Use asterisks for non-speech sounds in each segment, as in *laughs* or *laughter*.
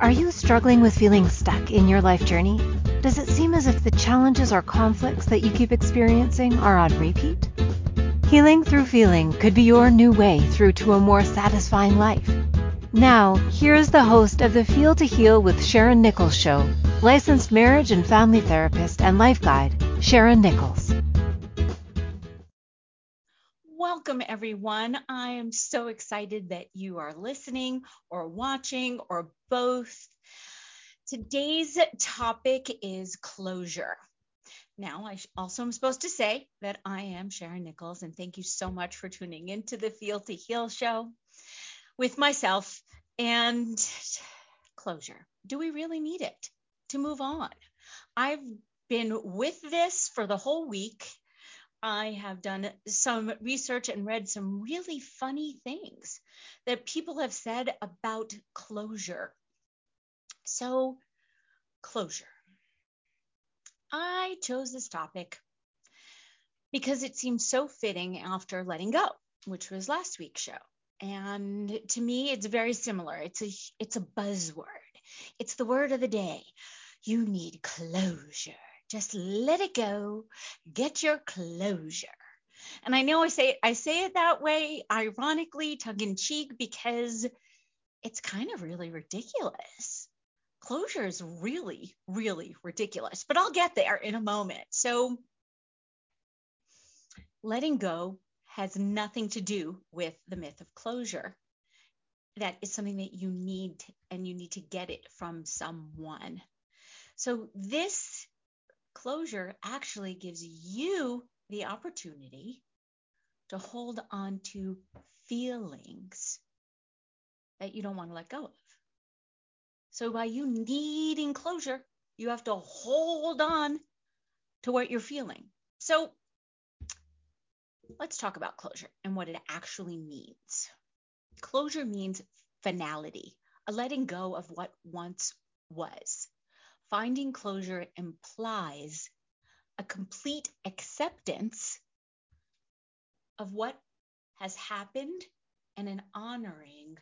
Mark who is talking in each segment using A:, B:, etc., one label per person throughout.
A: Are you struggling with feeling stuck in your life journey? Does it seem as if the challenges or conflicts that you keep experiencing are on repeat? Healing through feeling could be your new way through to a more satisfying life. Now, here is the host of the Feel to Heal with Sharon Nichols show, licensed marriage and family therapist and life guide, Sharon Nichols.
B: Welcome, everyone. I am so excited that you are listening or watching or both. Today's topic is closure. Now, I also am supposed to say that I am Sharon Nichols, and thank you so much for tuning into the Feel to Heal show with myself and closure. Do we really need it to move on? I've been with this for the whole week I have done some research and read some really funny things that people have said about closure. So, closure. I chose this topic because it seems so fitting after letting go, which was last week's show. And to me, it's very similar. It's a it's a buzzword. It's the word of the day. You need closure. Just let it go. Get your closure. And I know I say I say it that way, ironically, tongue in cheek, because it's kind of really ridiculous. Closure is really, really ridiculous, but I'll get there in a moment. So, letting go has nothing to do with the myth of closure. That is something that you need, and you need to get it from someone. So, this closure actually gives you the opportunity to hold on to feelings that you don't want to let go of. So, by you needing closure, you have to hold on to what you're feeling. So, let's talk about closure and what it actually means. Closure means finality, a letting go of what once was. Finding closure implies a complete acceptance of what has happened and an honoring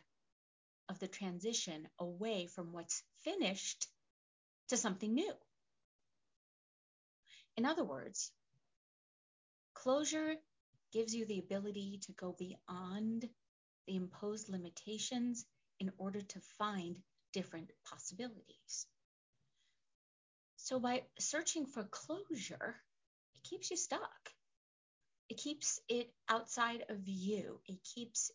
B: of the transition away from what's finished to something new. In other words, closure gives you the ability to go beyond the imposed limitations in order to find different possibilities. So by searching for closure, it keeps you stuck. It keeps it outside of you. It keeps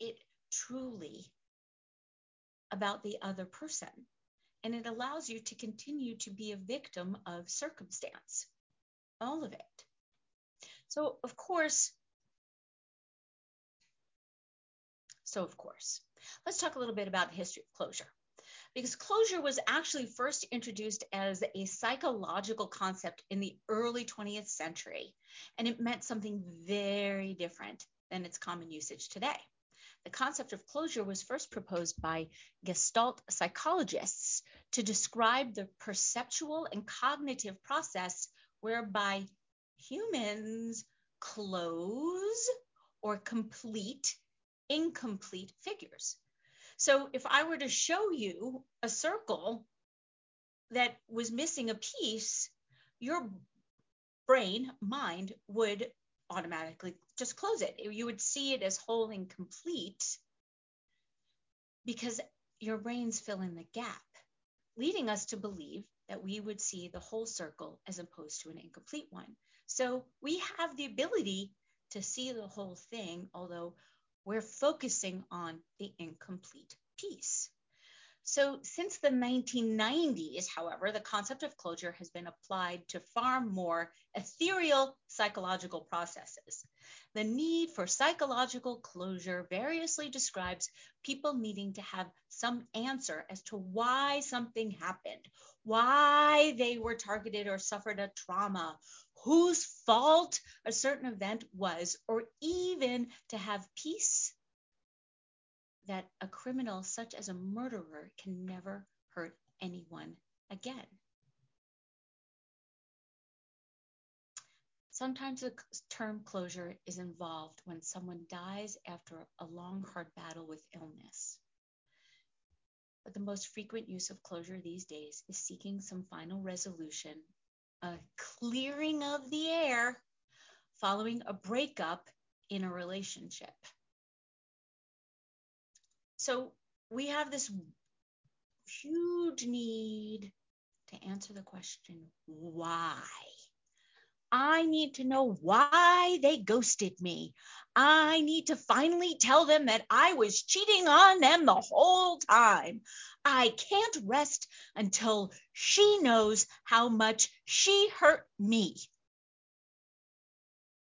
B: it truly about the other person. And it allows you to continue to be a victim of circumstance, all of it. So, of course, so of course, let's talk a little bit about the history of closure because closure was actually first introduced as a psychological concept in the early 20th century, and it meant something very different than its common usage today. The concept of closure was first proposed by Gestalt psychologists to describe the perceptual and cognitive process whereby humans close or complete incomplete figures. So if I were to show you a circle that was missing a piece, your brain, mind would automatically just close it. You would see it as whole and complete because your brain's fill in the gap, leading us to believe that we would see the whole circle as opposed to an incomplete one. So we have the ability to see the whole thing, although we're focusing on the incomplete piece. So, since the 1990s, however, the concept of closure has been applied to far more ethereal psychological processes. The need for psychological closure variously describes people needing to have some answer as to why something happened, why they were targeted or suffered a trauma, whose fault a certain event was, or even to have peace that a criminal such as a murderer can never hurt anyone again. Sometimes the term closure is involved when someone dies after a long, hard battle with illness. But the most frequent use of closure these days is seeking some final resolution, a clearing of the air following a breakup in a relationship. So we have this huge need to answer the question why? I need to know why they ghosted me. I need to finally tell them that I was cheating on them the whole time. I can't rest until she knows how much she hurt me.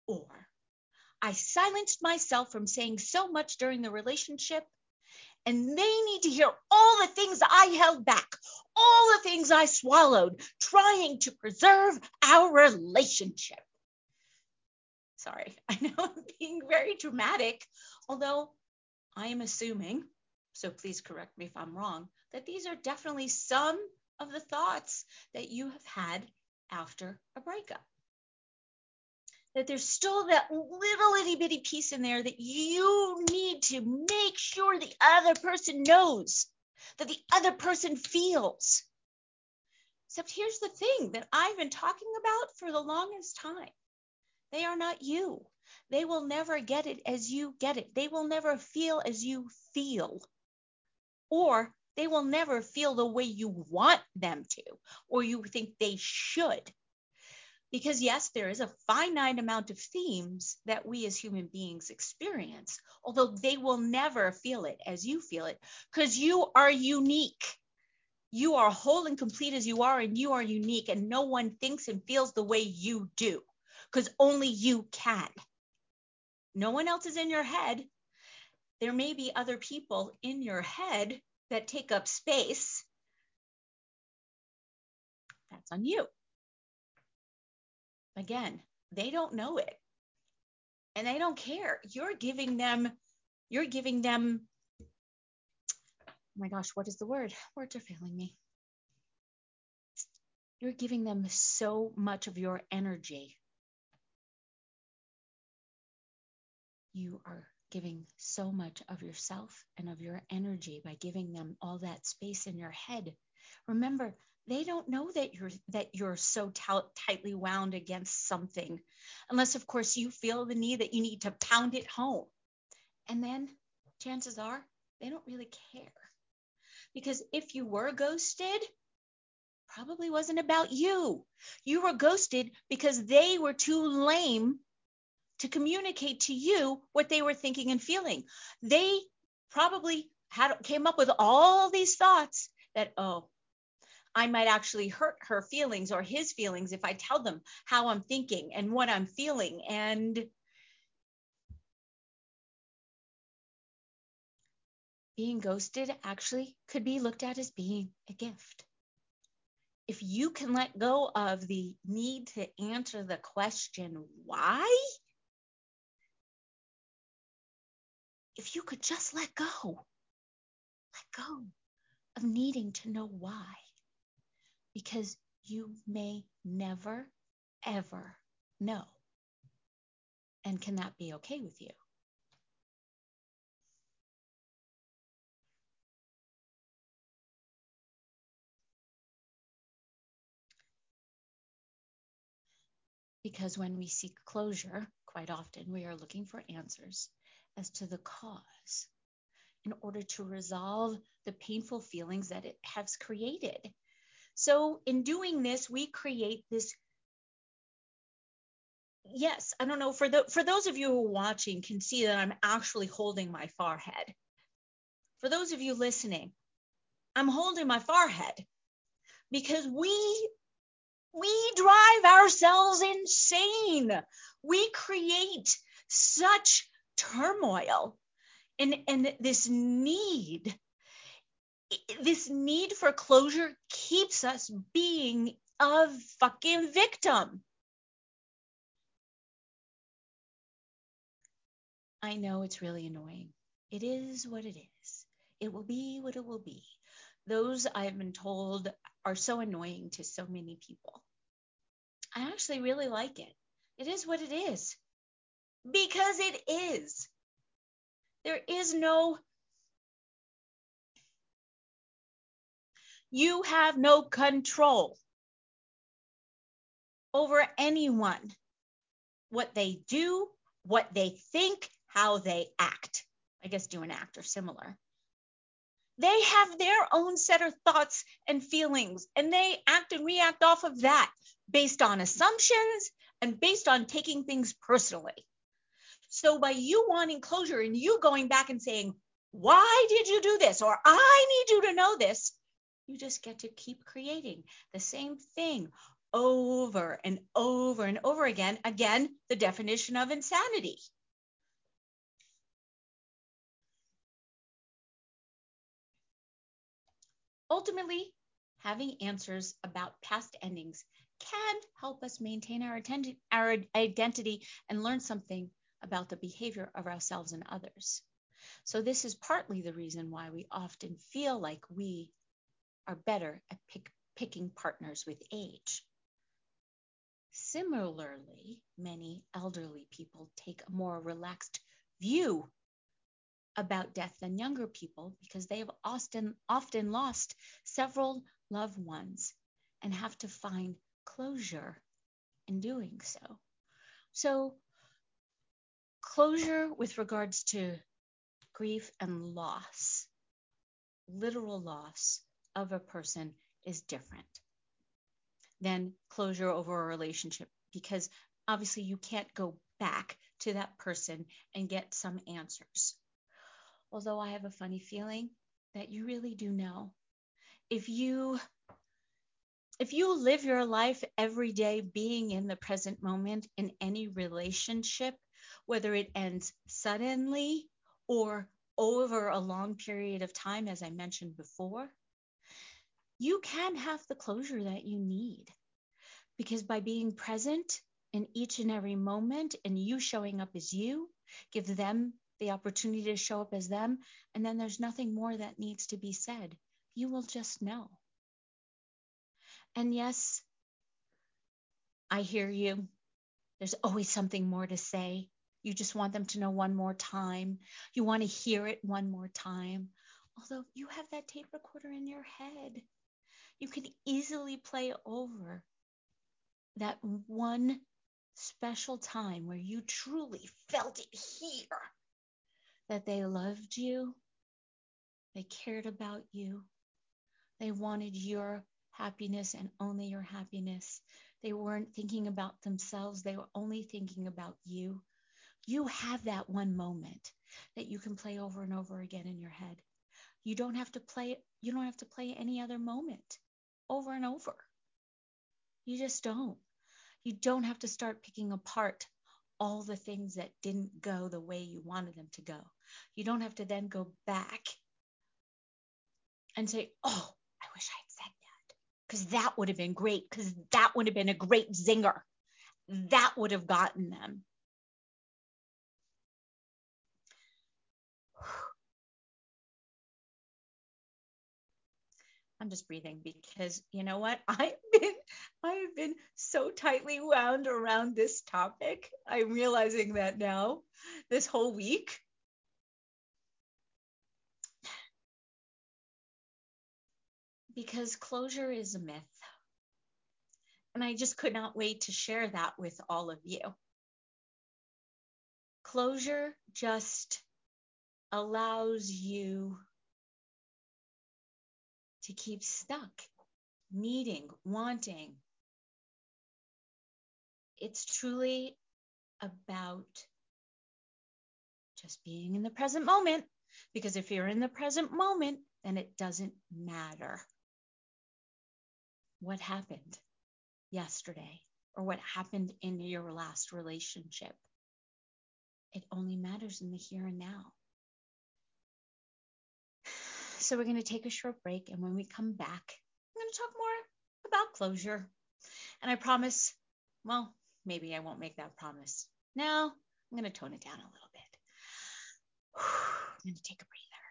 B: Or I silenced myself from saying so much during the relationship and they need to hear all the things I held back, all the things I swallowed, trying to preserve our relationship. Sorry, *laughs* I know I'm being very dramatic, although I am assuming, so please correct me if I'm wrong, that these are definitely some of the thoughts that you have had after a breakup that there's still that little itty bitty piece in there that you need to make sure the other person knows, that the other person feels. Except here's the thing that I've been talking about for the longest time they are not you. They will never get it as you get it. They will never feel as you feel. Or they will never feel the way you want them to, or you think they should. Because, yes, there is a finite amount of themes that we as human beings experience, although they will never feel it as you feel it, because you are unique. You are whole and complete as you are, and you are unique, and no one thinks and feels the way you do, because only you can. No one else is in your head. There may be other people in your head that take up space. That's on you. Again, they don't know it and they don't care. You're giving them, you're giving them, oh my gosh, what is the word? Words are failing me. You're giving them so much of your energy. You are giving so much of yourself and of your energy by giving them all that space in your head. Remember, they don't know that you're that you're so t- tightly wound against something unless of course you feel the need that you need to pound it home. And then chances are they don't really care. Because if you were ghosted probably wasn't about you. You were ghosted because they were too lame to communicate to you what they were thinking and feeling. They probably had came up with all these thoughts that oh I might actually hurt her feelings or his feelings if I tell them how I'm thinking and what I'm feeling. And being ghosted actually could be looked at as being a gift. If you can let go of the need to answer the question, why? If you could just let go, let go of needing to know why because you may never, ever know. And can that be okay with you? Because when we seek closure, quite often we are looking for answers as to the cause in order to resolve the painful feelings that it has created so in doing this, we create this. Yes, I don't know. For the for those of you who are watching, can see that I'm actually holding my forehead. For those of you listening, I'm holding my forehead because we we drive ourselves insane. We create such turmoil and, and this need this need for closure keeps us being a fucking victim. I know it's really annoying. It is what it is. It will be what it will be. Those I've been told are so annoying to so many people. I actually really like it. It is what it is. Because it is. There is no You have no control over anyone, what they do, what they think, how they act. I guess do and act are similar. They have their own set of thoughts and feelings, and they act and react off of that based on assumptions and based on taking things personally. So, by you wanting closure and you going back and saying, Why did you do this? or I need you to know this, you just get to keep creating the same thing over and over and over again. Again, the definition of insanity. Ultimately, having answers about past endings can help us maintain our, atten- our identity and learn something about the behavior of ourselves and others. So, this is partly the reason why we often feel like we are better at pick, picking partners with age. Similarly, many elderly people take a more relaxed view about death than younger people because they have often often lost several loved ones and have to find closure in doing so. So closure with regards to grief and loss, literal loss of a person is different than closure over a relationship because obviously you can't go back to that person and get some answers although I have a funny feeling that you really do know. If you if you live your life every day being in the present moment in any relationship, whether it ends suddenly or over a long period of time, as I mentioned before, you can have the closure that you need. Because by being present in each and every moment and you showing up as you, give them the opportunity to show up as them, and then there's nothing more that needs to be said. You will just know. And yes, I hear you. There's always something more to say. You just want them to know one more time. You want to hear it one more time. Although you have that tape recorder in your head, you can easily play over that one special time where you truly felt it here that they loved you, they cared about you, they wanted your happiness and only your happiness. They weren't thinking about themselves, they were only thinking about you. You have that one moment that you can play over and over again in your head. You don't have to play you don't have to play any other moment over and over. You just don't. You don't have to start picking apart all the things that didn't go the way you wanted them to go. You don't have to then go back and say, oh, I wish I had said that because that would have been great because that would have been a great zinger. That would have gotten them. I'm just breathing because you know what? *laughs* I've been I've been so tightly wound around this topic. I'm realizing that now this whole week. Because closure is a myth. And I just could not wait to share that with all of you. Closure just allows you to keep stuck, needing, wanting. It's truly about just being in the present moment. Because if you're in the present moment, then it doesn't matter what happened yesterday or what happened in your last relationship. It only matters in the here and now. So we're going to take a short break. And when we come back, I'm going to talk more about closure. And I promise, well, maybe I won't make that promise. Now I'm going to tone it down a little bit. *sighs* I'm going to take a breather.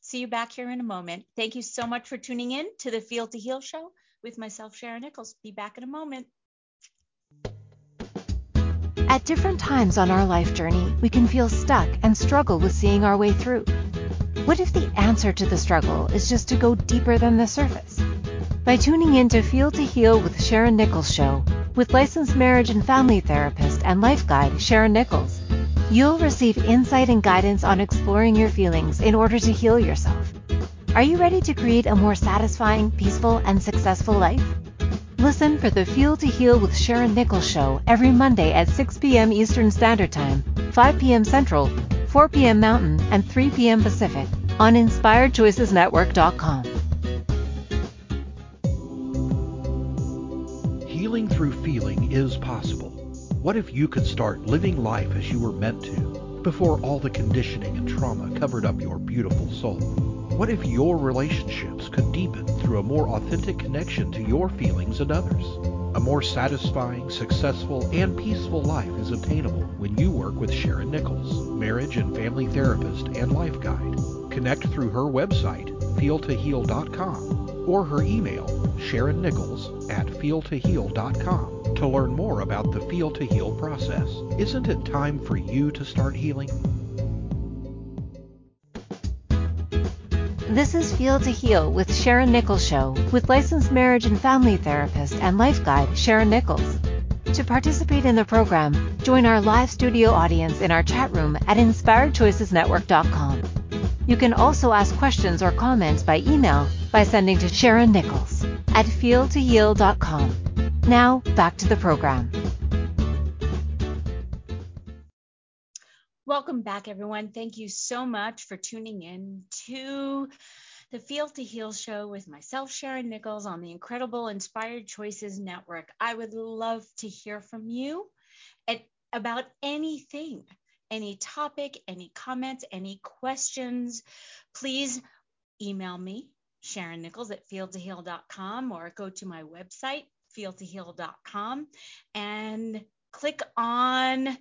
B: See you back here in a moment. Thank you so much for tuning in to the Feel to Heal show with myself, Sharon Nichols. Be back in a moment.
A: At different times on our life journey, we can feel stuck and struggle with seeing our way through. What if the answer to the struggle is just to go deeper than the surface? by tuning in to Feel to Heal with Sharon Nichols Show with licensed marriage and family therapist and life guide Sharon Nichols. You'll receive insight and guidance on exploring your feelings in order to heal yourself. Are you ready to create a more satisfying, peaceful, and successful life? Listen for the Feel to Heal with Sharon Nichols show every Monday at 6 p.m. Eastern Standard Time, 5 p.m. Central, 4 p.m. Mountain, and 3 p.m. Pacific on InspiredChoicesNetwork.com.
C: Healing through feeling is possible. What if you could start living life as you were meant to before all the conditioning and trauma covered up your beautiful soul? What if your relationships could deepen through a more authentic connection to your feelings and others? A more satisfying, successful, and peaceful life is obtainable when you work with Sharon Nichols, marriage and family therapist and life guide. Connect through her website, feeltoheal.com, or her email, sharonnichols at feeltoheal.com, to learn more about the Feel to Heal process. Isn't it time for you to start healing?
A: This is Feel to Heal with Sharon Nichols Show with licensed marriage and family therapist and life guide Sharon Nichols. To participate in the program, join our live studio audience in our chat room at inspiredchoicesnetwork.com. You can also ask questions or comments by email by sending to Sharon Nichols at feeltoheal.com. Now, back to the program.
B: Welcome back, everyone. Thank you so much for tuning in to the Feel to Heal show with myself, Sharon Nichols, on the incredible Inspired Choices Network. I would love to hear from you at, about anything, any topic, any comments, any questions. Please email me, Sharon Nichols at feeltoheal.com, or go to my website, feeltoheal.com, and click on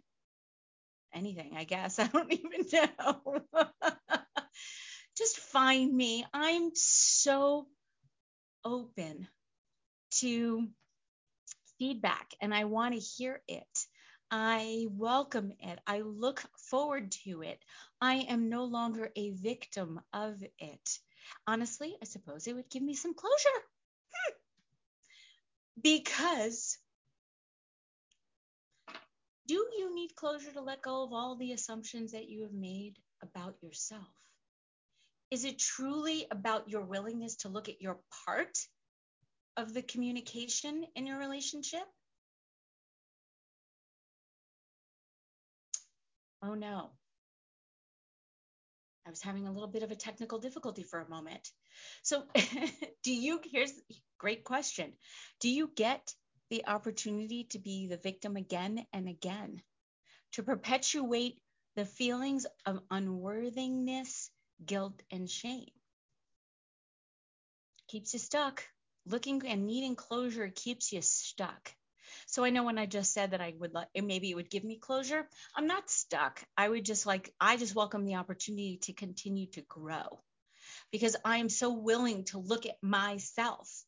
B: anything, I guess. *laughs* I don't even know. *laughs* Just find me. I'm so open to feedback and I want to hear it. I welcome it. I look forward to it. I am no longer a victim of it. Honestly, I suppose it would give me some closure. *laughs* Because do you need closure to let go of all the assumptions that you have made about yourself? Is it truly about your willingness to look at your part of the communication in your relationship? Oh no. I was having a little bit of a technical difficulty for a moment. So, *laughs* do you, here's a great question. Do you get the opportunity to be the victim again and again, to perpetuate the feelings of unworthiness, guilt, and shame. Keeps you stuck. Looking and needing closure keeps you stuck. So I know when I just said that I would like, maybe it would give me closure. I'm not stuck. I would just like, I just welcome the opportunity to continue to grow because I am so willing to look at myself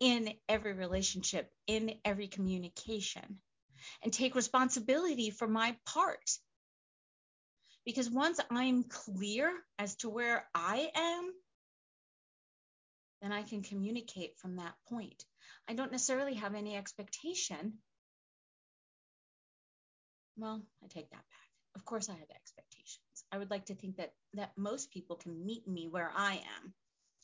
B: in every relationship, in every communication, and take responsibility for my part. Because once I'm clear as to where I am, then I can communicate from that point. I don't necessarily have any expectation. Well, I take that back. Of course, I have expectations. I would like to think that that most people can meet me where I am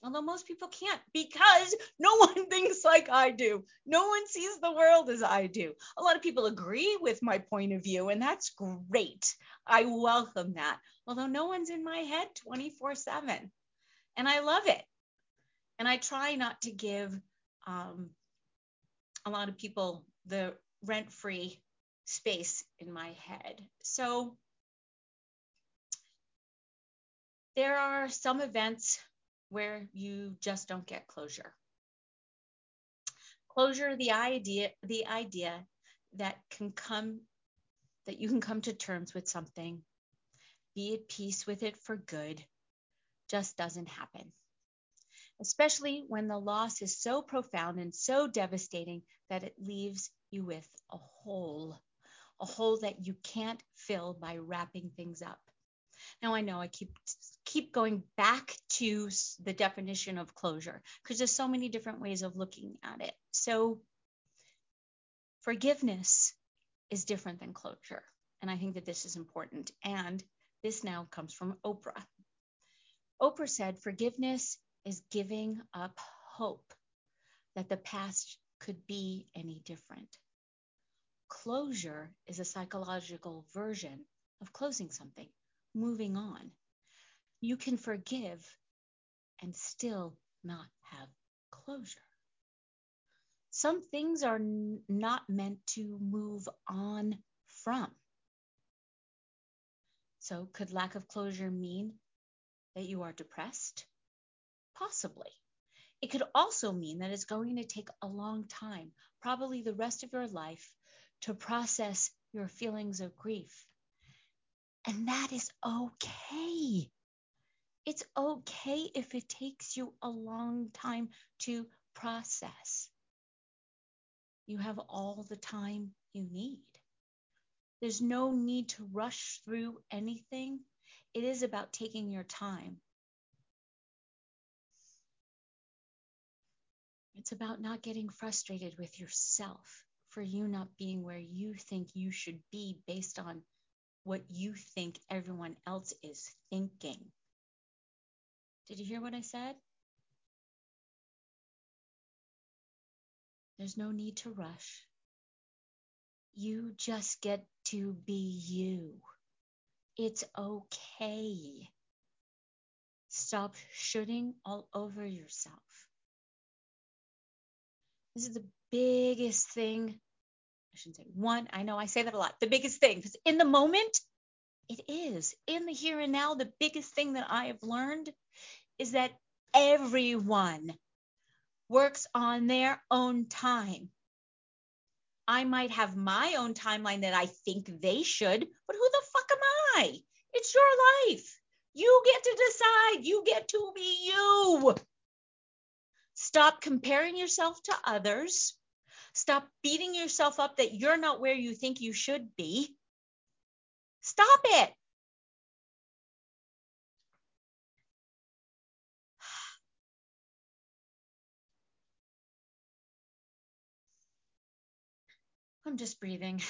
B: Although most people can't because no *laughs* one thinks like I do. No one sees the world as I do. A lot of people agree with my point of view, and that's great. I welcome that. Although no one's in my head 24 7. And I love it. And I try not to give um, a lot of people the rent free space in my head. So there are some events where you just don't get closure. Closure, the idea, the idea that can come, that you can come to terms with something, be at peace with it for good, just doesn't happen. Especially when the loss is so profound and so devastating that it leaves you with a hole, a hole that you can't fill by wrapping things up. Now I know I keep keep going back to the definition of closure because there's so many different ways of looking at it. So, forgiveness is different than closure. And I think that this is important. And this now comes from Oprah. Oprah said, Forgiveness is giving up hope that the past could be any different. Closure is a psychological version of closing something, moving on. You can forgive and still not have closure. Some things are n- not meant to move on from. So, could lack of closure mean that you are depressed? Possibly. It could also mean that it's going to take a long time, probably the rest of your life, to process your feelings of grief. And that is okay. It's okay if it takes you a long time to process. You have all the time you need. There's no need to rush through anything. It is about taking your time It's about not getting frustrated with yourself for you not being where you think you should be based on what you think everyone else is thinking. Did you hear what I said? There's no need to rush. You just get to be you. It's okay. Stop shooting all over yourself. This is the biggest thing. I shouldn't say one. I know I say that a lot. The biggest thing, because in the moment, it is. In the here and now, the biggest thing that I have learned is that everyone works on their own time. I might have my own timeline that I think they should, but who the fuck am I? It's your life. You get to decide. You get to be you. Stop comparing yourself to others. Stop beating yourself up that you're not where you think you should be. Stop it. I'm just breathing.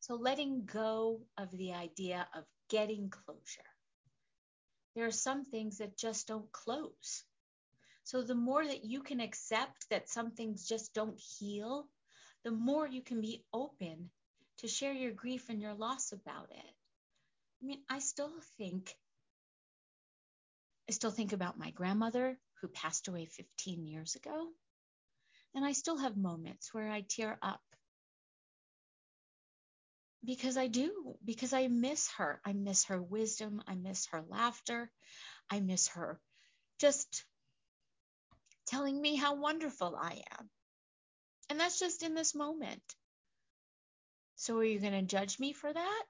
B: So, letting go of the idea of getting closure there are some things that just don't close. So the more that you can accept that some things just don't heal, the more you can be open to share your grief and your loss about it. I mean, I still think I still think about my grandmother who passed away 15 years ago. And I still have moments where I tear up because I do, because I miss her. I miss her wisdom. I miss her laughter. I miss her just telling me how wonderful I am. And that's just in this moment. So are you going to judge me for that?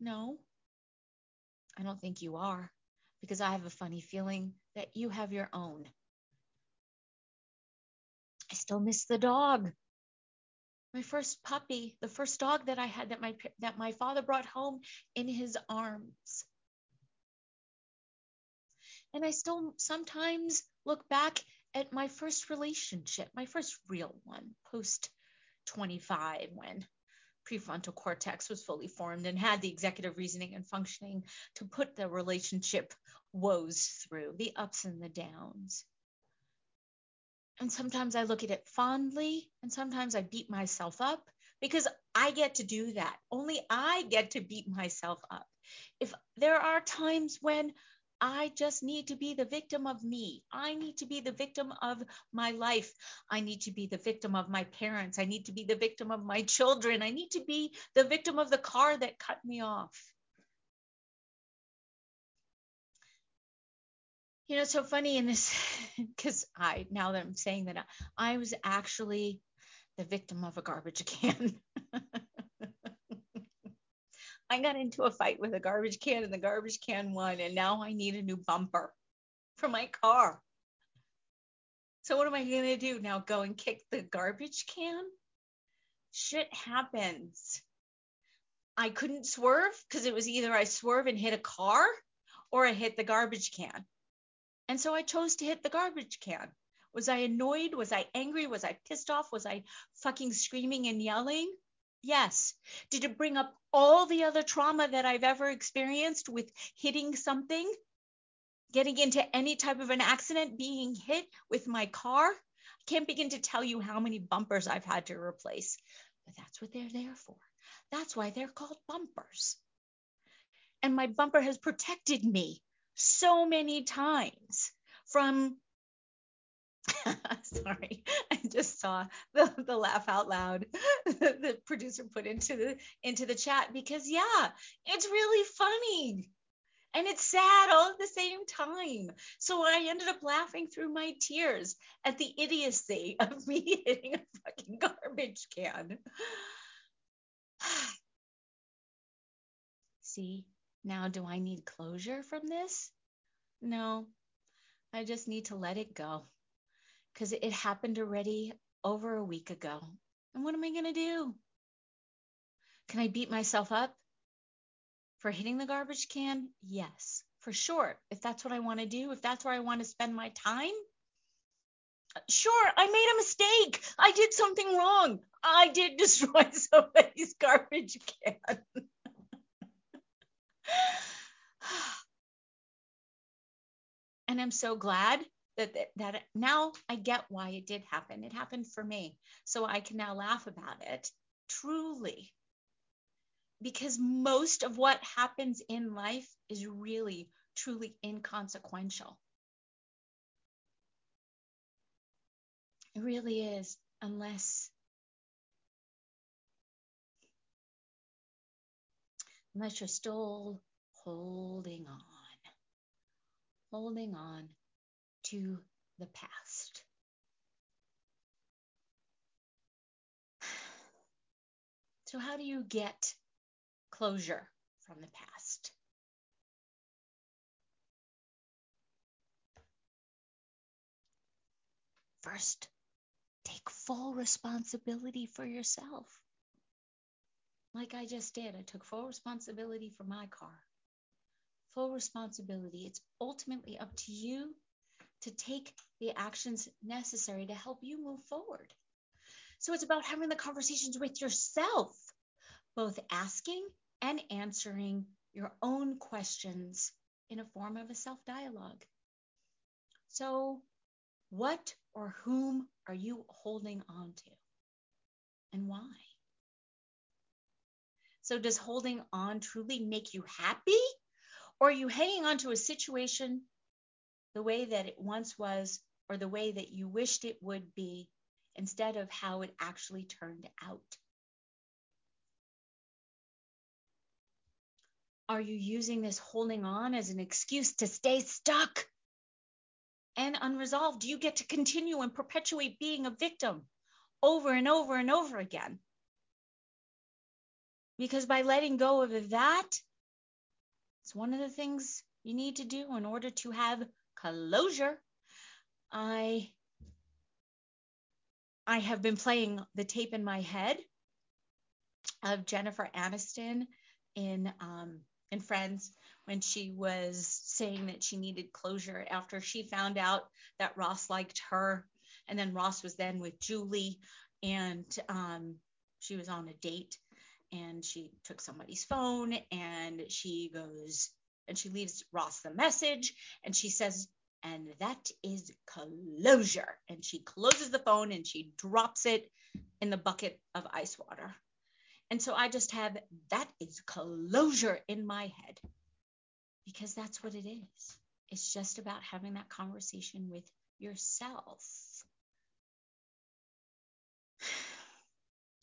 B: No, I don't think you are, because I have a funny feeling that you have your own. I still miss the dog my first puppy, the first dog that I had that my that my father brought home in his arms. And I still sometimes look back at my first relationship, my first real one, post 25 when prefrontal cortex was fully formed and had the executive reasoning and functioning to put the relationship woes through, the ups and the downs. And sometimes I look at it fondly, and sometimes I beat myself up because I get to do that. Only I get to beat myself up. If there are times when I just need to be the victim of me. I need to be the victim of my life. I need to be the victim of my parents. I need to be the victim of my children. I need to be the victim of the car that cut me off. You know, it's so funny in this *laughs* because I now that I'm saying that I was actually the victim of a garbage can. *laughs* I got into a fight with a garbage can and the garbage can won, and now I need a new bumper for my car. So what am I gonna do now? Go and kick the garbage can? Shit happens. I couldn't swerve because it was either I swerve and hit a car or I hit the garbage can. And so I chose to hit the garbage can. Was I annoyed? Was I angry? Was I pissed off? Was I fucking screaming and yelling? Yes. Did it bring up all the other trauma that I've ever experienced with hitting something? Getting into any type of an accident, being hit with my car? I can't begin to tell you how many bumpers I've had to replace. But that's what they're there for. That's why they're called bumpers. And my bumper has protected me so many times from *laughs* sorry *laughs* just saw the, the laugh out loud *laughs* the producer put into the into the chat because yeah it's really funny. And it's sad all at the same time. So i ended up laughing through my tears at the idiocy *laughs* of me hitting a fucking garbage can. *sighs* See now do i need closure from this? No i just need to let it go because it happened already over a week ago. And what am I going to do? Can I beat myself up for hitting the garbage can? Yes, for sure. If that's what I want to do, if that's where I want to spend my time, sure, I made a mistake. I did something wrong. I did *laughs* destroy somebody's garbage can. *sighs* and I'm so glad that, that that now I get why it did happen. It happened for me. So I can now laugh about it truly. Because most of what happens in life is really truly inconsequential. It really is, unless unless you're still holding on. Holding on to the past. *sighs* So, how do you get closure from the past? First, take full responsibility for yourself. Like I just did, I took full responsibility for my car. Full responsibility. It's ultimately up to you to take the actions necessary to help you move forward. So it's about having the conversations with yourself, both asking and answering your own questions in a form of a self dialogue. So, what or whom are you holding on to and why? So, does holding on truly make you happy? Or are you hanging on to a situation the way that it once was or the way that you wished it would be instead of how it actually turned out? Are you using this holding on as an excuse to stay stuck and unresolved? You get to continue and perpetuate being a victim over and over and over again? Because by letting go of that, it's one of the things you need to do in order to have closure. I I have been playing the tape in my head of Jennifer Aniston in um, in Friends when she was saying that she needed closure after she found out that Ross liked her, and then Ross was then with Julie, and um, she was on a date, and she took somebody's phone, and she goes and she leaves Ross the message and she says, and that is closure. And she closes the phone and she drops it in the bucket of ice water. And so I just have that is closure in my head because that's what it is. It's just about having that conversation with yourself. *sighs*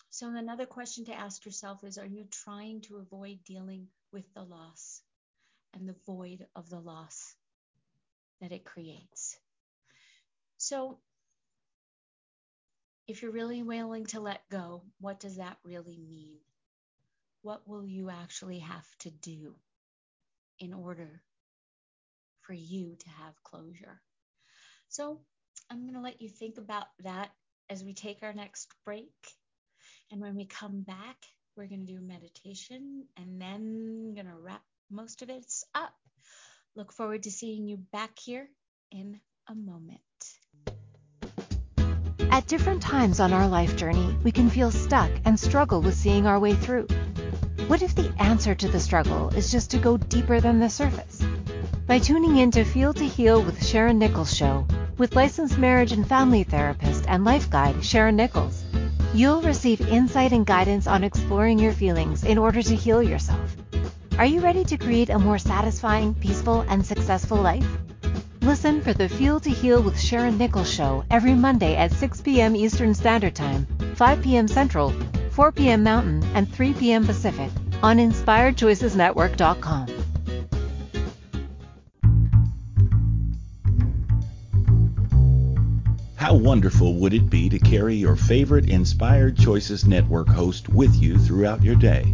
B: So, another question to ask yourself is Are you trying to avoid dealing with the loss? And the void of the loss that it creates. So, if you're really willing to let go, what does that really mean? What will you actually have to do in order for you to have closure? So, I'm going to let you think about that as we take our next break. And when we come back, we're going to do meditation and then going to wrap most of it's up. Look forward to seeing you back here in a moment.
A: At different times on our life journey, we can feel stuck and struggle with seeing our way through. What if the answer to the struggle is just to go deeper than the surface? By tuning in to Feel to Heal with Sharon Nichols Show, with licensed marriage and family therapist and life guide Sharon Nichols, you'll receive insight and guidance on exploring your feelings in order to heal yourself. Are you ready to create a more satisfying, peaceful, and successful life? Listen for the Feel to Heal with Sharon Nichols show every Monday at 6 p.m. Eastern Standard Time, 5 p.m. Central, 4 p.m. Mountain, and 3 p.m. Pacific on InspiredChoicesNetwork.com.
D: How wonderful would it be to carry your favorite Inspired Choices Network host with you throughout your day?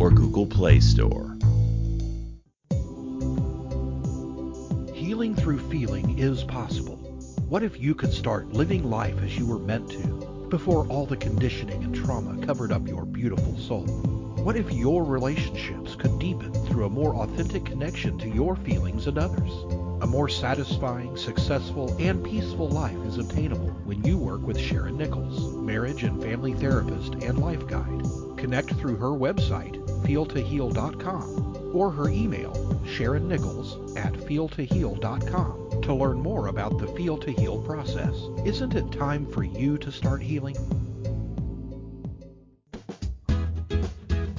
D: or Google Play Store.
C: Healing through feeling is possible. What if you could start living life as you were meant to before all the conditioning and trauma covered up your beautiful soul? What if your relationships could deepen through a more authentic connection to your feelings and others? A more satisfying, successful, and peaceful life is obtainable when you work with Sharon Nichols, marriage and family therapist and life guide. Connect through her website, feeltoheal.com, or her email, sharonnichols at feeltoheal.com, to learn more about the Feel to Heal process. Isn't it time for you to start healing?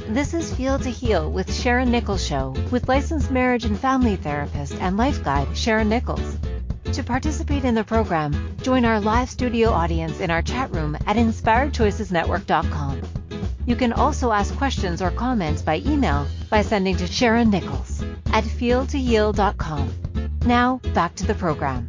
A: This is Feel to Heal with Sharon Nichols Show with licensed marriage and family therapist and life guide Sharon Nichols. To participate in the program, join our live studio audience in our chat room at inspiredchoicesnetwork.com. You can also ask questions or comments by email by sending to Sharon Nichols at feeltoheal.com. Now, back to the program.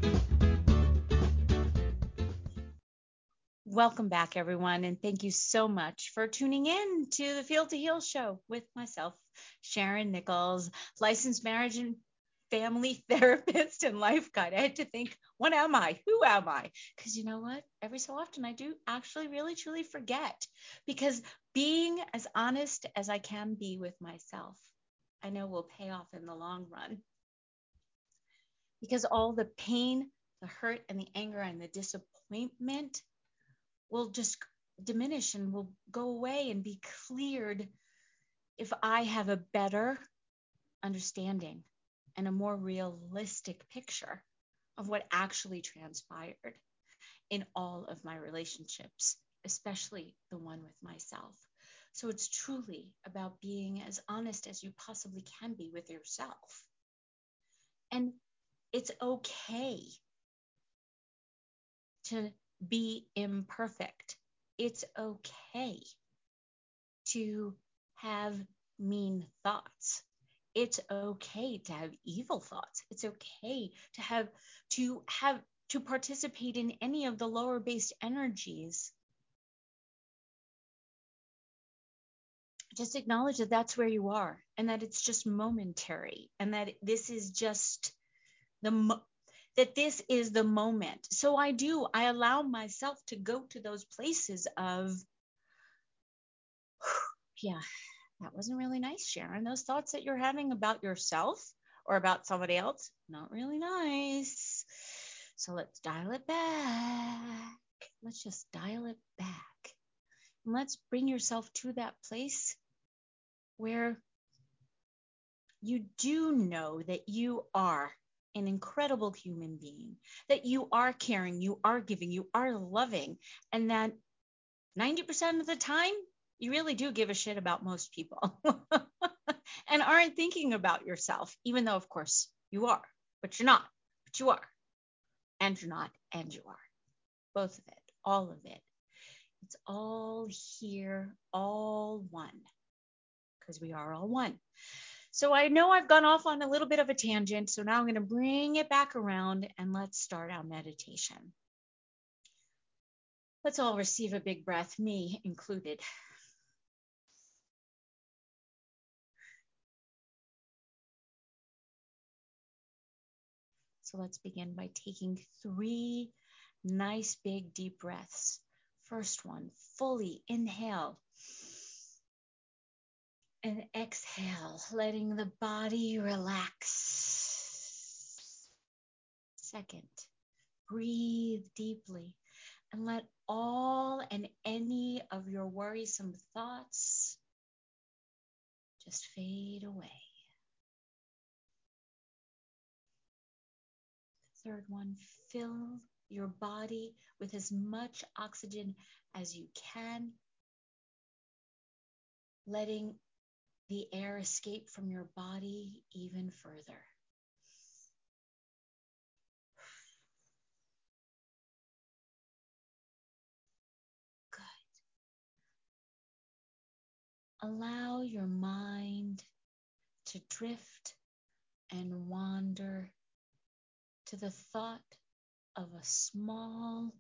B: Welcome back, everyone, and thank you so much for tuning in to the Feel to Heal show with myself, Sharon Nichols, licensed marriage and family *laughs* therapist and life guide. I had to think, what am I? Who am I? Because you know what? Every so often I do actually really truly forget because being as honest as I can be with myself, I know will pay off in the long run. Because all the pain, the hurt, and the anger and the disappointment will just diminish and will go away and be cleared if I have a better understanding and a more realistic picture of what actually transpired in all of my relationships, especially the one with myself. So it's truly about being as honest as you possibly can be with yourself. And it's okay to be imperfect. It's okay to have mean thoughts. It's okay to have evil thoughts. It's okay to have to have to participate in any of the lower based energies. Just acknowledge that that's where you are and that it's just momentary and that this is just the that this is the moment. So I do, I allow myself to go to those places of, *sighs* yeah, that wasn't really nice, Sharon. Those thoughts that you're having about yourself or about somebody else, not really nice. So let's dial it back. Let's just dial it back. And let's bring yourself to that place where you do know that you are an incredible human being, that you are caring, you are giving, you are loving, and that 90% of the time, you really do give a shit about most people *laughs* and aren't thinking about yourself, even though, of course, you are, but you're not, but you are, and you're not, and you are. Both of it, all of it. It's all here, all one. Because we are all one. So I know I've gone off on a little bit of a tangent. So now I'm going to bring it back around and let's start our meditation. Let's all receive a big breath, me included. So let's begin by taking three nice big deep breaths. First one, fully inhale and exhale, letting the body relax. Second, breathe deeply and let all and any of your worrisome thoughts just fade away. Third one, fill your body with as much oxygen as you can, letting the air escape from your body even further. Good. Allow your mind to drift and wander to the thought of a small,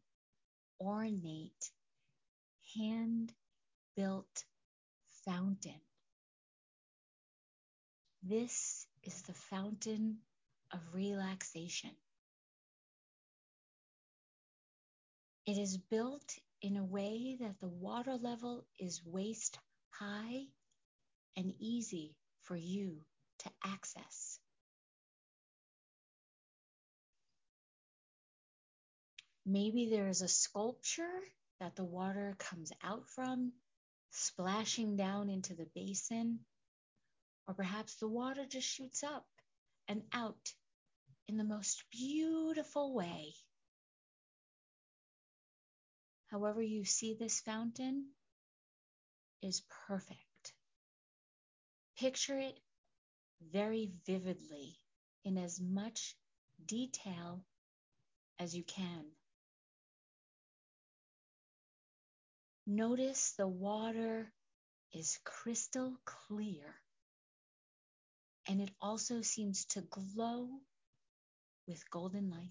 B: ornate, hand built fountain this is the fountain of relaxation. It is built in a way that the water level is waist high and easy for you to access. Maybe there is a sculpture that the water comes out from, splashing down into the basin or perhaps the water just shoots up and out in the most beautiful way. However, you see this fountain is perfect. Picture it very vividly in as much detail as you can. Notice the water is crystal clear and it also seems to glow with golden light.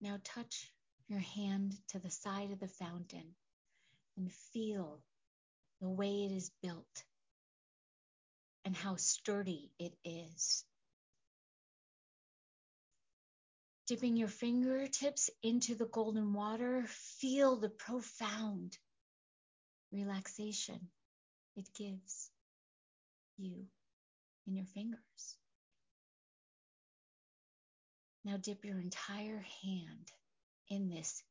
B: Now touch your hand to the side of the fountain and feel the way it is built and how sturdy it is. Dipping your fingertips into the golden water, feel the profound relaxation it gives you in your fingers. Now dip your entire hand in this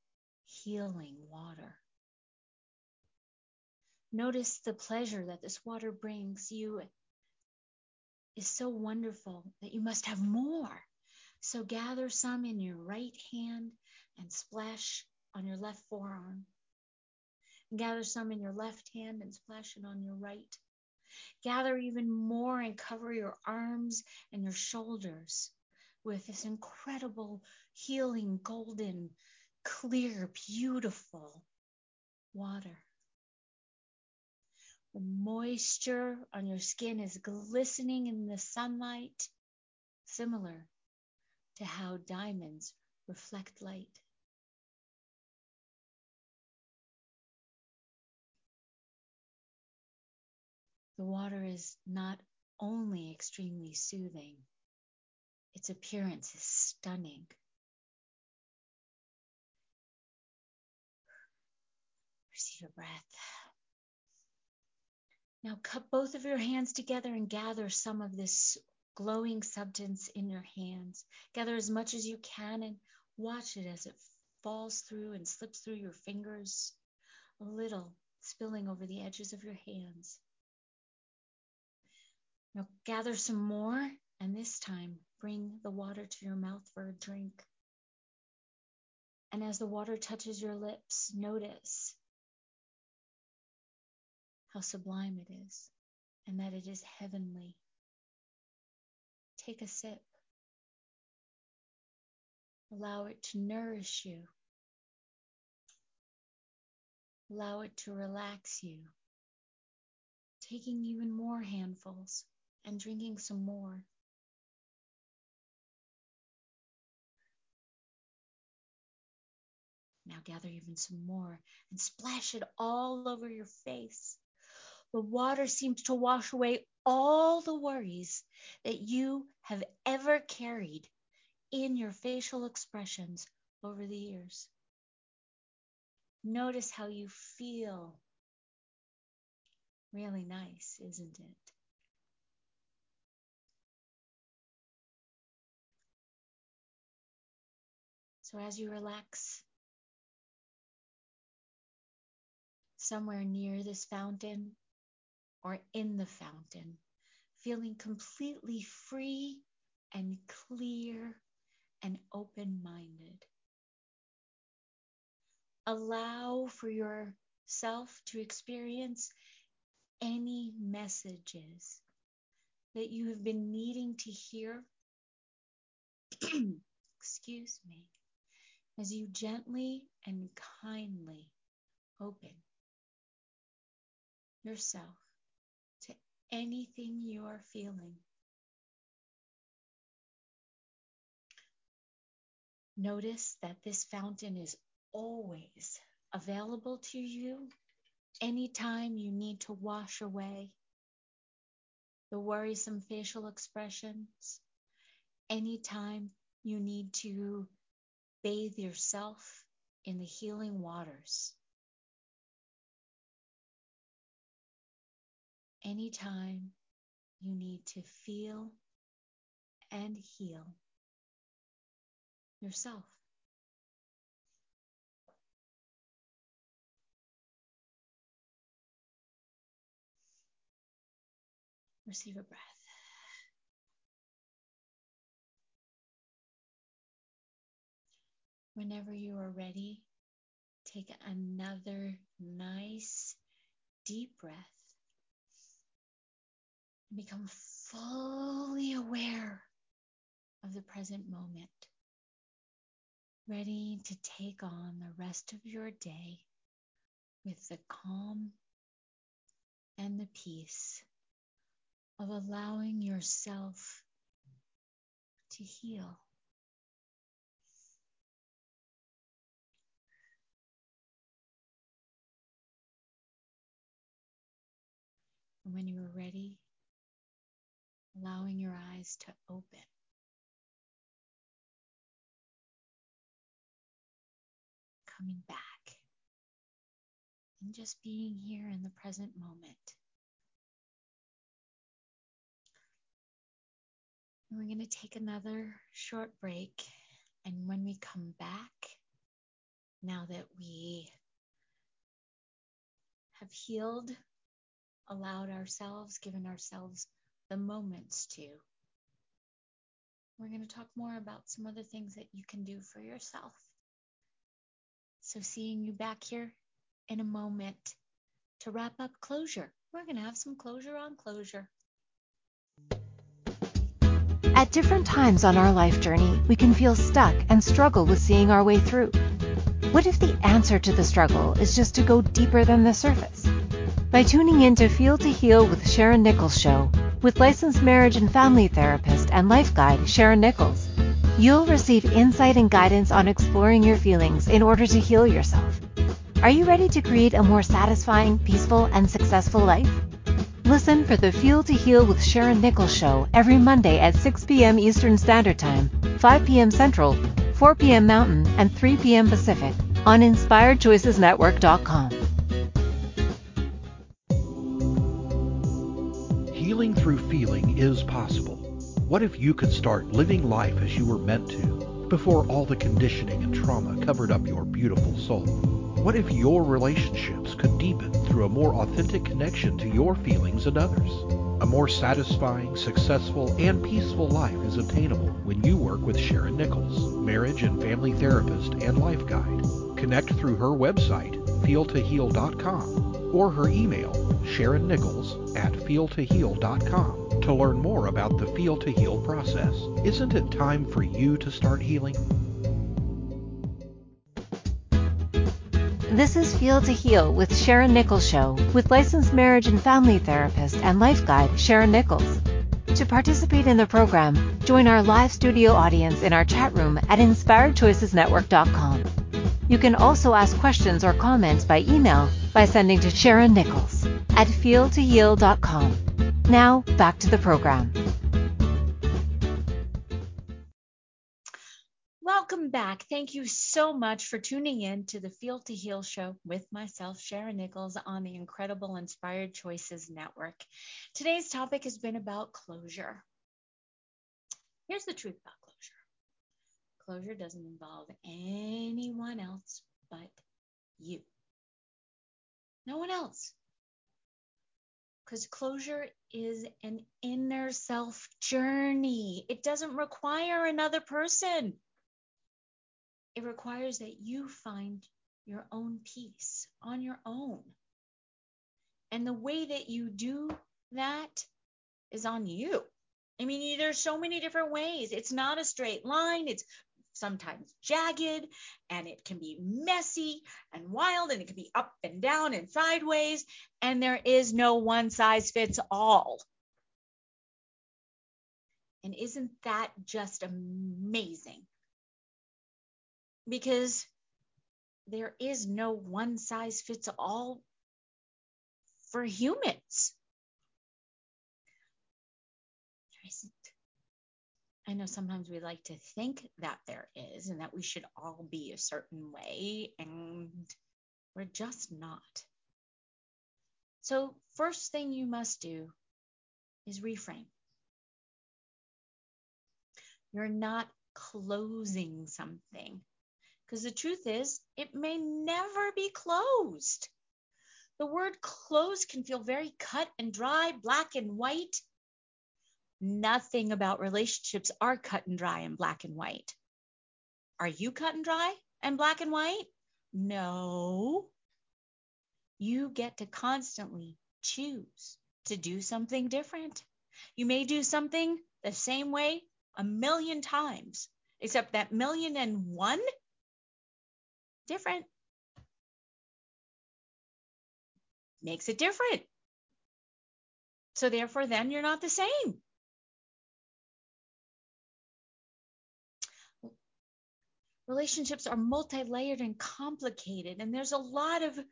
B: healing water. Notice the pleasure that this water brings you is so wonderful that you must have more. So gather some in your right hand and splash on your left forearm. Gather some in your left hand and splash it on your right. Gather even more and cover your arms and your shoulders with this incredible, healing, golden, clear, beautiful water. The moisture on your skin is glistening in the sunlight, similar to how diamonds reflect light. The water is not only extremely soothing, its appearance is stunning. Receive a breath. Now cup both of your hands together and gather some of this glowing substance in your hands. Gather as much as you can and watch it as it falls through and slips through your fingers, a little spilling over the edges of your hands. Now gather some more, and this time bring the water to your mouth for a drink. And as the water touches your lips, notice how sublime it is and that it is heavenly. Take a sip. Allow it to nourish you Allow it to relax you, taking even more handfuls and drinking some more. Now gather even some more and splash it all over your face. The water seems to wash away all the worries that you have ever carried in your facial expressions over the years. Notice how you feel. Really nice, isn't it? So as you relax somewhere near this fountain or in the fountain, feeling completely free and clear and open minded. Allow for yourself to experience any messages that you have been needing to hear. *clears throat* Excuse me. As you gently and kindly open yourself to anything you are feeling. Notice that this fountain is always available to you anytime you need to wash away the worrisome facial expressions, anytime you need to bathe yourself in the healing waters. anytime you need to feel and heal yourself. Receive a breath. Whenever you are ready, take another nice deep breath and become fully aware of the present moment, ready to take on the rest of your day with the calm and the peace of allowing yourself to heal. And when you are ready, allowing your eyes to open. Coming back and just being here in the present moment. And we're going to take another short break. And when we come back, now that we have healed, allowed ourselves, given ourselves the moments to. We're going to talk more about some other things that you can do for yourself. So, seeing you back here in a moment to wrap up closure. We're going to have some closure on closure.
A: At different times on our life journey, we can feel stuck and struggle with seeing our way through. What if the answer to the struggle is just to go deeper than the surface? By tuning in to Feel to Heal with Sharon Nichols Show, with licensed marriage and family therapist and life guide Sharon Nichols. You'll receive insight and guidance on exploring your feelings in order to heal yourself. Are you ready to create a more satisfying, peaceful, and successful life? Listen for the Feel to Heal with Sharon Nichols show every Monday at 6 p.m. Eastern Standard Time, 5 p.m. Central, 4 p.m. Mountain, and 3 p.m. Pacific on InspiredChoicesNetwork.com.
C: Healing through feeling is possible. What if you could start living life as you were meant to before all the conditioning and trauma covered up your beautiful soul? What if your relationships could deepen through a more authentic connection to your feelings and others? A more satisfying, successful, and peaceful life is obtainable when you work with Sharon Nichols, marriage and family therapist and life guide. Connect through her website, feeltoheal.com, or her email, sharonnichols at feeltoheal.com, to learn more about the Feel to Heal process. Isn't it time for you to start healing?
A: This is Feel to Heal with Sharon Nichols Show with licensed marriage and family therapist and life guide Sharon Nichols. To participate in the program, join our live studio audience in our chat room at inspiredchoicesnetwork.com. You can also ask questions or comments by email by sending to Sharon Nichols at feeltoheal.com. Now, back to the program.
B: Welcome back. Thank you so much for tuning in to the Feel to Heal show with myself, Sharon Nichols, on the Incredible Inspired Choices Network. Today's topic has been about closure. Here's the truth about closure closure doesn't involve anyone else but you. No one else. Because closure is an inner self journey, it doesn't require another person. It requires that you find your own peace on your own. And the way that you do that is on you. I mean, there's so many different ways. It's not a straight line. It's sometimes jagged and it can be messy and wild and it can be up and down and sideways. And there is no one size fits all. And isn't that just amazing? because there is no one size fits all for humans. I know sometimes we like to think that there is and that we should all be a certain way, and we're just not. So, first thing you must do is reframe. You're not closing something. Because the truth is, it may never be closed. The word close can feel very cut and dry, black and white. Nothing about relationships are cut and dry and black and white. Are you cut and dry and black and white? No. You get to constantly choose to do something different. You may do something the same way a million times, except that million and one different. Makes it different. So therefore, then you're not the same. Relationships are multi-layered and complicated, and there's a lot of there's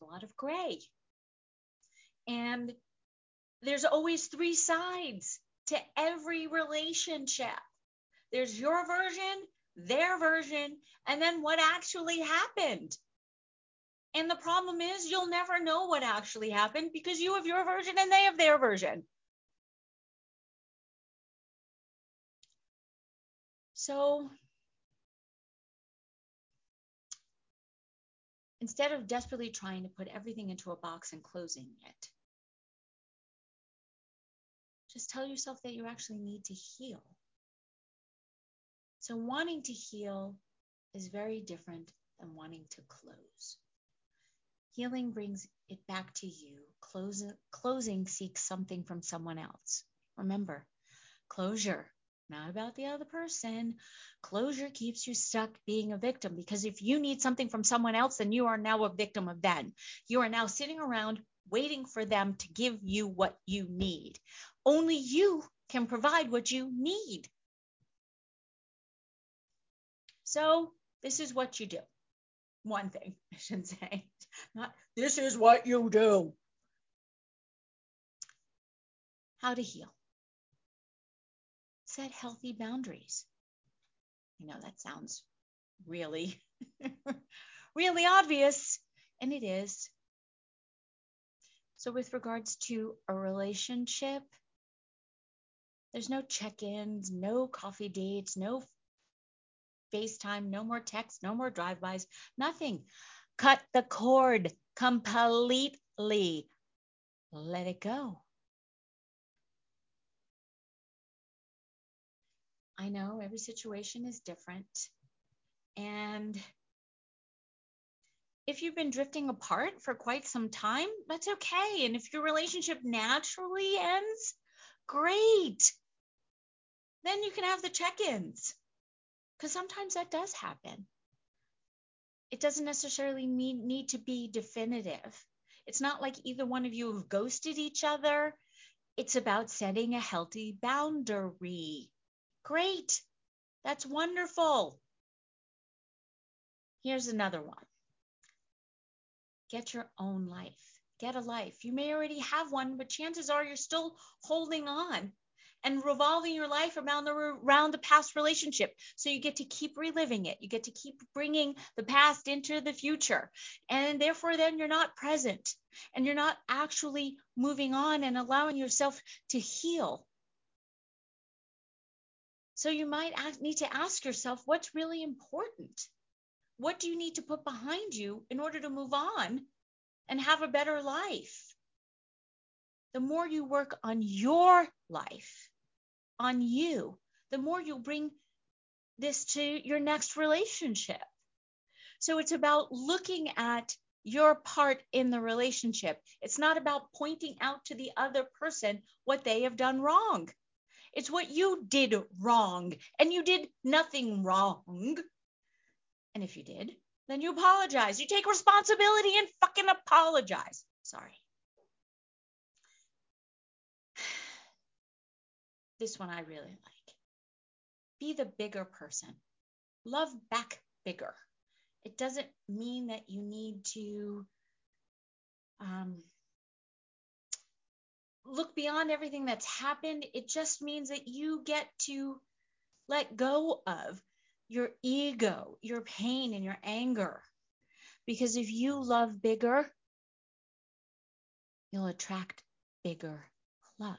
B: a lot of gray. And there's always three sides to every relationship. There's your version their version, and then what actually happened. And the problem is, you'll never know what actually happened because you have your version and they have their version. So, instead of desperately trying to put everything into a box and closing it, just tell yourself that you actually need to heal. So, wanting to heal is very different than wanting to close. Healing brings it back to you. Closing, closing seeks something from someone else. Remember, closure, not about the other person. Closure keeps you stuck being a victim because if you need something from someone else, then you are now a victim of them. You are now sitting around waiting for them to give you what you need. Only you can provide what you need. So this is what you do. One thing *laughs* I shouldn't say, not this is what you do. How to heal. Set healthy boundaries. You know, that sounds really, *laughs* really obvious, and it is. So, with regards to a relationship, there's no check ins, no coffee dates, no FaceTime, no more texts, no more drive-bys, nothing. Cut the cord completely. Let it go. I know every situation is different. And if you've been drifting apart for quite some time, that's okay. And if your relationship naturally ends, great. Then you can have the check ins because sometimes that does happen. It doesn't necessarily mean, need to be definitive. It's not like either one of you have ghosted each other. It's about setting a healthy boundary. Great. That's wonderful. Here's another one get your own life. Get a life. You may already have one, but chances are you're still holding on and revolving your life around the around the past relationship. So you get to keep reliving it. You get to keep bringing the past into the future. And therefore then you're not present and you're not actually moving on and allowing yourself to heal. So you might need to ask yourself what's really important? What do you need to put behind you in order to move on and have a better life? The more you work on your life, on you, the more you'll bring this to your next relationship. So it's about looking at your part in the relationship. It's not about pointing out to the other person what they have done wrong. It's what you did wrong, and you did nothing wrong. And if you did, then you apologize. You take responsibility and fucking apologize. Sorry. *sighs* This one I really like. Be the bigger person. Love back bigger. It doesn't mean that you need to um, look beyond everything that's happened. It just means that you get to let go of your ego, your pain, and your anger. Because if you love bigger, you'll attract bigger love.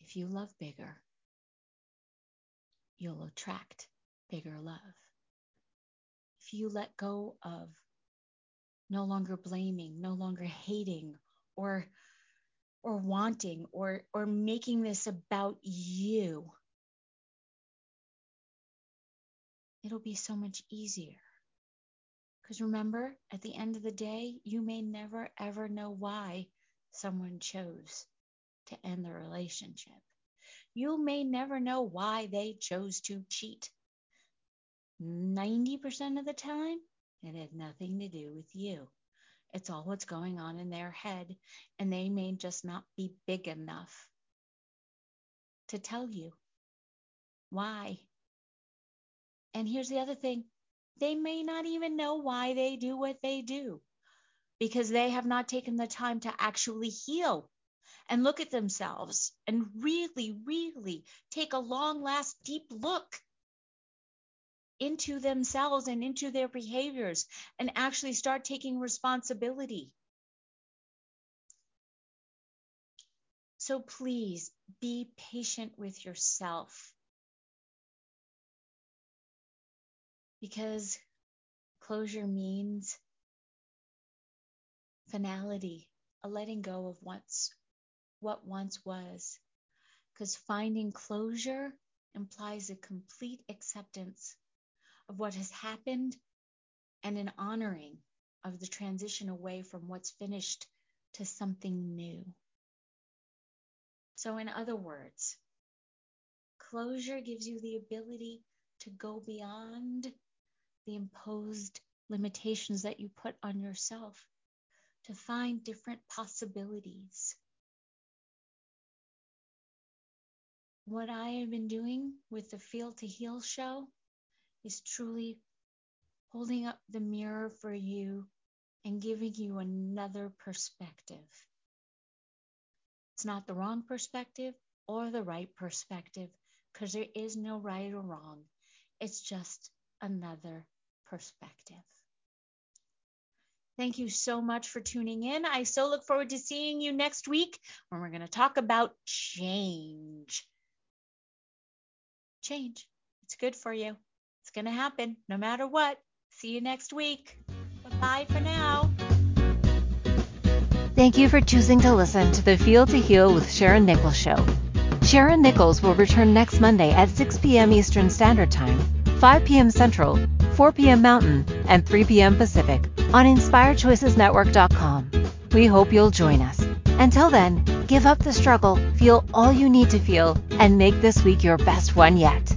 B: If you love bigger, you'll attract bigger love. If you let go of no longer blaming, no longer hating or or wanting or or making this about you, it'll be so much easier. Because remember, at the end of the day, you may never ever know why someone chose to end the relationship. You may never know why they chose to cheat. 90% of the time, it had nothing to do with you. It's all what's going on in their head, and they may just not be big enough to tell you why. And here's the other thing they may not even know why they do what they do because they have not taken the time to actually heal and look at themselves and really, really take a long, last, deep look into themselves and into their behaviors and actually start taking responsibility. So please be patient with yourself because closure means finality, a letting go of what's what once was. Because finding closure implies a complete acceptance of what has happened and an honoring of the transition away from what's finished to something new. So, in other words, closure gives you the ability to go beyond the imposed limitations that you put on yourself, to find different possibilities, what I have been doing with the Feel to Heal show is truly holding up the mirror for you and giving you another perspective. It's not the wrong perspective or the right perspective because there is no right or wrong. It's just another perspective. Thank you so much for tuning in. I so look forward to seeing you next week when we're going to talk about change change. It's good for you. It's going to happen no matter what. See you next week. Bye for now.
A: Thank you for choosing to listen to the Feel to Heal with Sharon Nichols show. Sharon Nichols will return next Monday at 6 p.m. Eastern Standard Time, 5 p.m. Central, 4 p.m. Mountain, and 3 p.m. Pacific on InspiredChoicesNetwork.com. We hope you'll join us. Until then, Give up the struggle, feel all you need to feel, and make this week your best one yet.